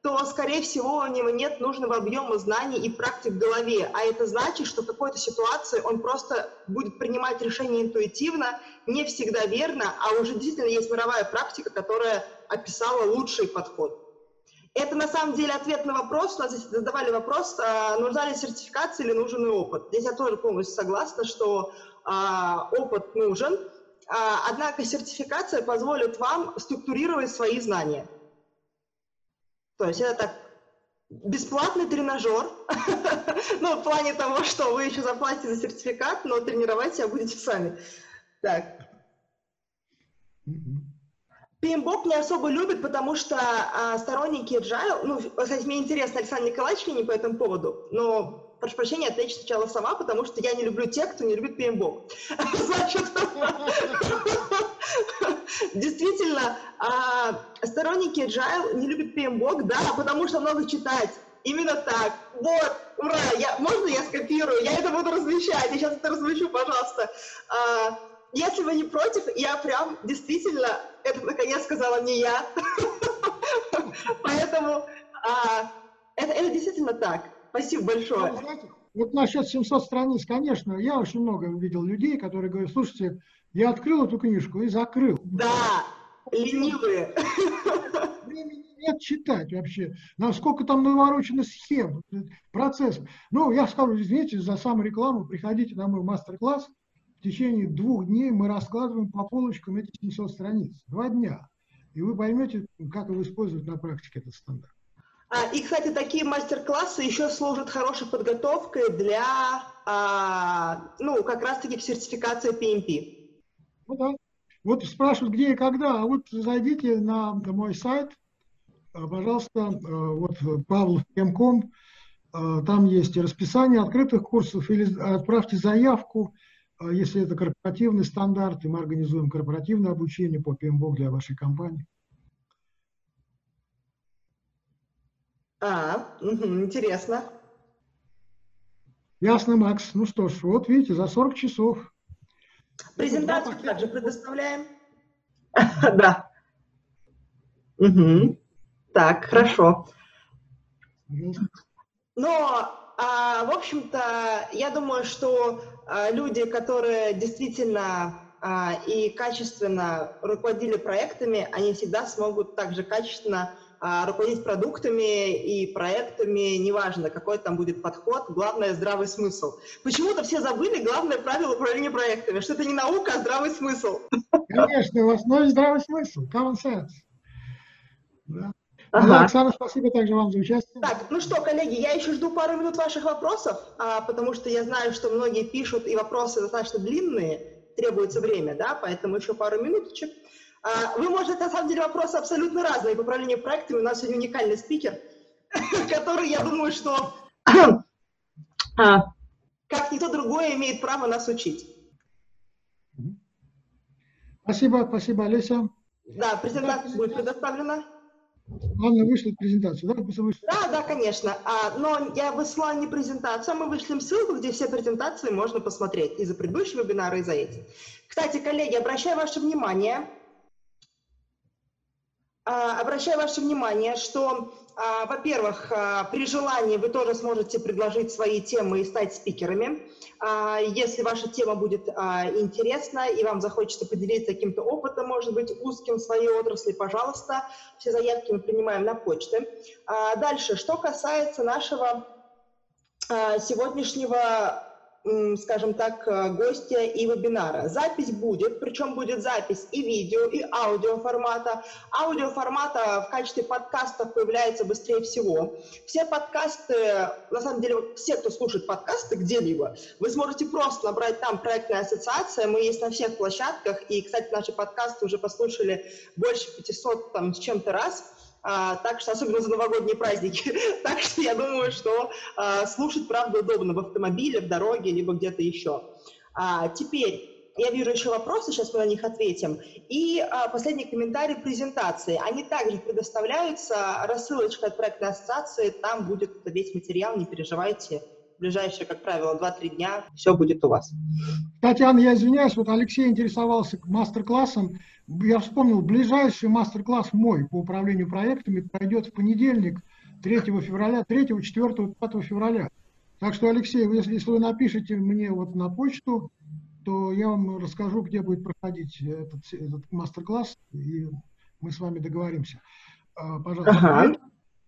то, скорее всего, у него нет нужного объема знаний и практик в голове. А это значит, что в какой-то ситуации он просто будет принимать решения интуитивно, не всегда верно, а уже действительно есть мировая практика, которая описала лучший подход. Это на самом деле ответ на вопрос. У нас здесь задавали вопрос, а, нужна ли сертификация или нужен опыт. Здесь я тоже полностью согласна, что а, опыт нужен, а, однако сертификация позволит вам структурировать свои знания – то есть это так бесплатный тренажер, ну, в плане того, что вы еще заплатите за сертификат, но тренировать себя будете сами. Так. PMBOK не особо любят, потому что а, сторонники Agile, ну, кстати, мне интересно Александр Николаевич не по этому поводу, но, прошу прощения, отвечу сначала сама, потому что я не люблю тех, кто не любит PMBOK. Значит, действительно, а, сторонники Agile не любят PMBOK, да, потому что много читать. Именно так. Вот, ура! Я, можно я скопирую? Я это буду размещать. Я сейчас это размещу, пожалуйста. А, если вы не против, я прям действительно, это наконец сказала не я. Поэтому а, это, это действительно так. Спасибо большое. Вот насчет 700 страниц, конечно, я очень много видел людей, которые говорят, слушайте, я открыл эту книжку и закрыл. Да, ленивые. Времени нет читать вообще. Насколько там наворочены схем, процесс. Ну, я скажу, извините за саморекламу, приходите на мой мастер-класс, в течение двух дней мы раскладываем по полочкам эти 700 страниц. Два дня. И вы поймете, как его использовать на практике этот стандарт. А, и, кстати, такие мастер-классы еще служат хорошей подготовкой для, а, ну, как раз-таки к сертификации PMP. Ну да. Вот спрашивают, где и когда. А вот зайдите на, мой сайт, а, пожалуйста, вот pavlov.com, там есть расписание открытых курсов, или отправьте заявку, если это корпоративный стандарт, и мы организуем корпоративное обучение по PMBOK для вашей компании. А, угу, интересно. Ясно, Макс. Ну что ж, вот видите, за 40 часов. Презентацию также предоставляем. Да. Угу. Так, хорошо. Но, а, в общем-то, я думаю, что а, люди, которые действительно а, и качественно руководили проектами, они всегда смогут также качественно руководить продуктами и проектами, неважно, какой там будет подход, главное – здравый смысл. Почему-то все забыли главное правило управления проектами, что это не наука, а здравый смысл. Конечно, в основе здравый смысл, common sense. Да. Ага. Да, Оксана, спасибо также вам за участие. Так, ну что, коллеги, я еще жду пару минут ваших вопросов, а, потому что я знаю, что многие пишут, и вопросы достаточно длинные, требуется время, да, поэтому еще пару минуточек. А, вы можете, на самом деле, вопросы абсолютно разные по управлению проектами. У нас сегодня уникальный спикер, который, я думаю, что а, как никто другой имеет право нас учить. Спасибо, спасибо, Олеся. Да, презентация будет предоставлена. Главное, вышлет презентацию, да? Да, да, конечно. А, но я выслала не презентацию, а мы вышлем ссылку, где все презентации можно посмотреть и за предыдущие вебинары, и за эти. Кстати, коллеги, обращаю ваше внимание, обращаю ваше внимание, что а, во-первых, а, при желании вы тоже сможете предложить свои темы и стать спикерами. Если ваша тема будет интересна и вам захочется поделиться каким-то опытом, может быть, узким в своей отрасли, пожалуйста, все заявки мы принимаем на почте. Дальше, что касается нашего сегодняшнего скажем так, э, гостя и вебинара. Запись будет, причем будет запись и видео, и аудио формата. Аудио формата в качестве подкастов появляется быстрее всего. Все подкасты, на самом деле, все, кто слушает подкасты где-либо, вы сможете просто набрать там проектная ассоциация, мы есть на всех площадках, и, кстати, наши подкасты уже послушали больше 500 там, с чем-то раз. А, так что, особенно за новогодние праздники. так что я думаю, что а, слушать, правда, удобно в автомобиле, в дороге, либо где-то еще. А, теперь, я вижу еще вопросы, сейчас мы на них ответим. И а, последний комментарий презентации. Они также предоставляются, рассылочка от проектной ассоциации, там будет весь материал, не переживайте. Ближайшие, как правило, 2-3 дня все будет у вас. Татьяна, я извиняюсь, вот Алексей интересовался мастер-классом я вспомнил, ближайший мастер-класс мой по управлению проектами пройдет в понедельник, 3 февраля, 3, 4, 5 февраля. Так что, Алексей, если, если вы напишите мне вот на почту, то я вам расскажу, где будет проходить этот, этот мастер-класс, и мы с вами договоримся. А, пожалуйста, ага.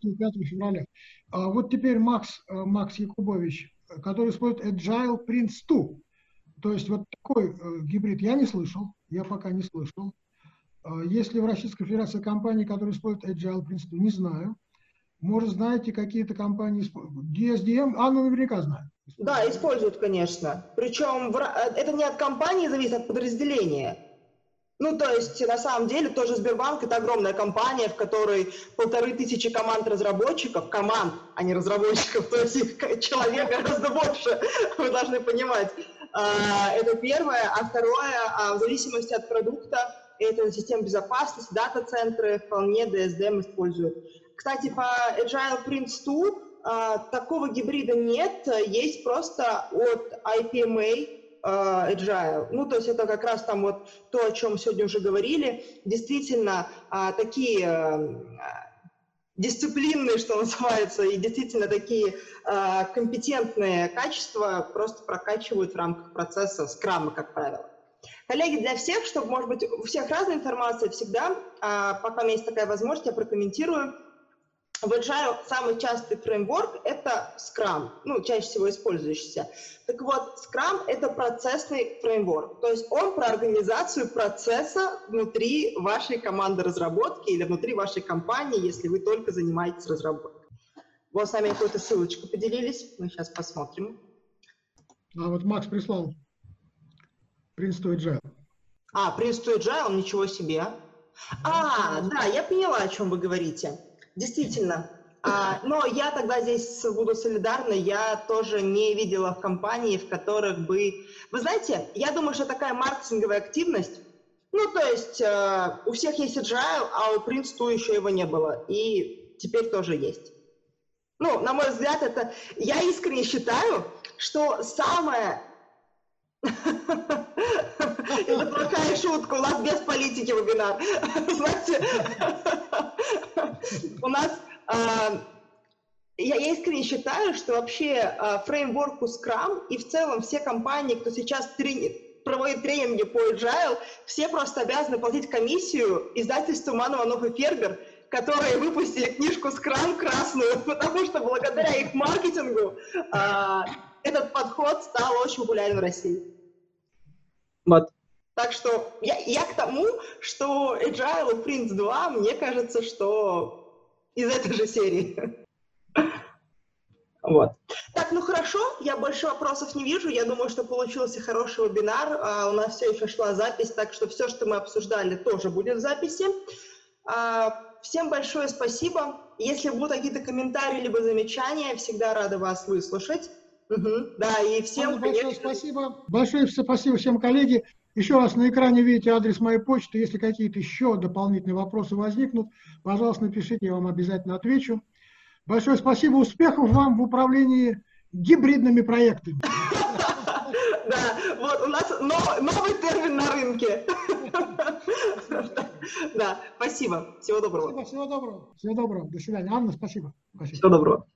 5 февраля. А вот теперь Макс, э, Макс Якубович, который использует Agile Prince 2. То есть вот такой э, гибрид я не слышал, я пока не слышал. А, есть ли в Российской Федерации компании, которые используют Agile принципы? Не знаю. Может, знаете, какие-то компании используют? DSDM? Анна наверняка знает. Да, используют, конечно. Причем это не от компании зависит, а от подразделения. Ну, то есть, на самом деле, тоже Сбербанк — это огромная компания, в которой полторы тысячи команд разработчиков, команд, а не разработчиков, то есть их человек гораздо больше, вы должны понимать. А, это первое. А второе, а, в зависимости от продукта, это система безопасности, дата-центры вполне DSDM используют. Кстати, по Agile Prince 2 а, такого гибрида нет, есть просто от IPMA, agile. Ну, то есть это как раз там вот то, о чем сегодня уже говорили. Действительно, такие дисциплинные, что называется, и действительно такие компетентные качества просто прокачивают в рамках процесса скрама, как правило. Коллеги, для всех, чтобы, может быть, у всех разная информация, всегда, пока у меня есть такая возможность, я прокомментирую в Agile самый частый фреймворк – это Scrum, ну, чаще всего использующийся. Так вот, Scrum – это процессный фреймворк, то есть он про организацию процесса внутри вашей команды разработки или внутри вашей компании, если вы только занимаетесь разработкой. Вот с нами какую-то ссылочку поделились, мы сейчас посмотрим. А вот Макс прислал Prince to Agile. А, Prince to Agile, ничего себе. А, да, я поняла, о чем вы говорите. Действительно. А, но я тогда здесь буду солидарна, я тоже не видела в компании, в которых бы... Вы знаете, я думаю, что такая маркетинговая активность, ну, то есть э, у всех есть agile, а у Prince2 еще его не было, и теперь тоже есть. Ну, на мой взгляд, это... Я искренне считаю, что самое это плохая шутка, у нас без политики вебинар. Знаете, у нас... А, я искренне считаю, что вообще а, фреймворку Scrum и в целом все компании, кто сейчас проводит тренинги по Agile, все просто обязаны платить комиссию издательству Манова и Фербер, которые выпустили книжку Scrum красную, потому что благодаря их маркетингу а, этот подход стал очень популярен в России. Вот. Так что я, я к тому, что Agile и Prince 2, мне кажется, что из этой же серии. Вот. Так, ну хорошо, я больше вопросов не вижу. Я думаю, что получился хороший вебинар. А, у нас все еще шла запись, так что все, что мы обсуждали, тоже будет в записи. А, всем большое спасибо. Если будут какие-то комментарии либо замечания, всегда рада вас выслушать. Угу, да, и всем, большое конечно... спасибо. Большое спасибо всем, коллеги. Еще раз на экране видите адрес моей почты. Если какие-то еще дополнительные вопросы возникнут, пожалуйста, напишите, я вам обязательно отвечу. Большое спасибо, успехов вам в управлении гибридными проектами. Да, вот у нас новый термин на рынке. Да, спасибо. Всего доброго. Всего доброго. Всего доброго. До свидания. Анна, спасибо. Всего доброго.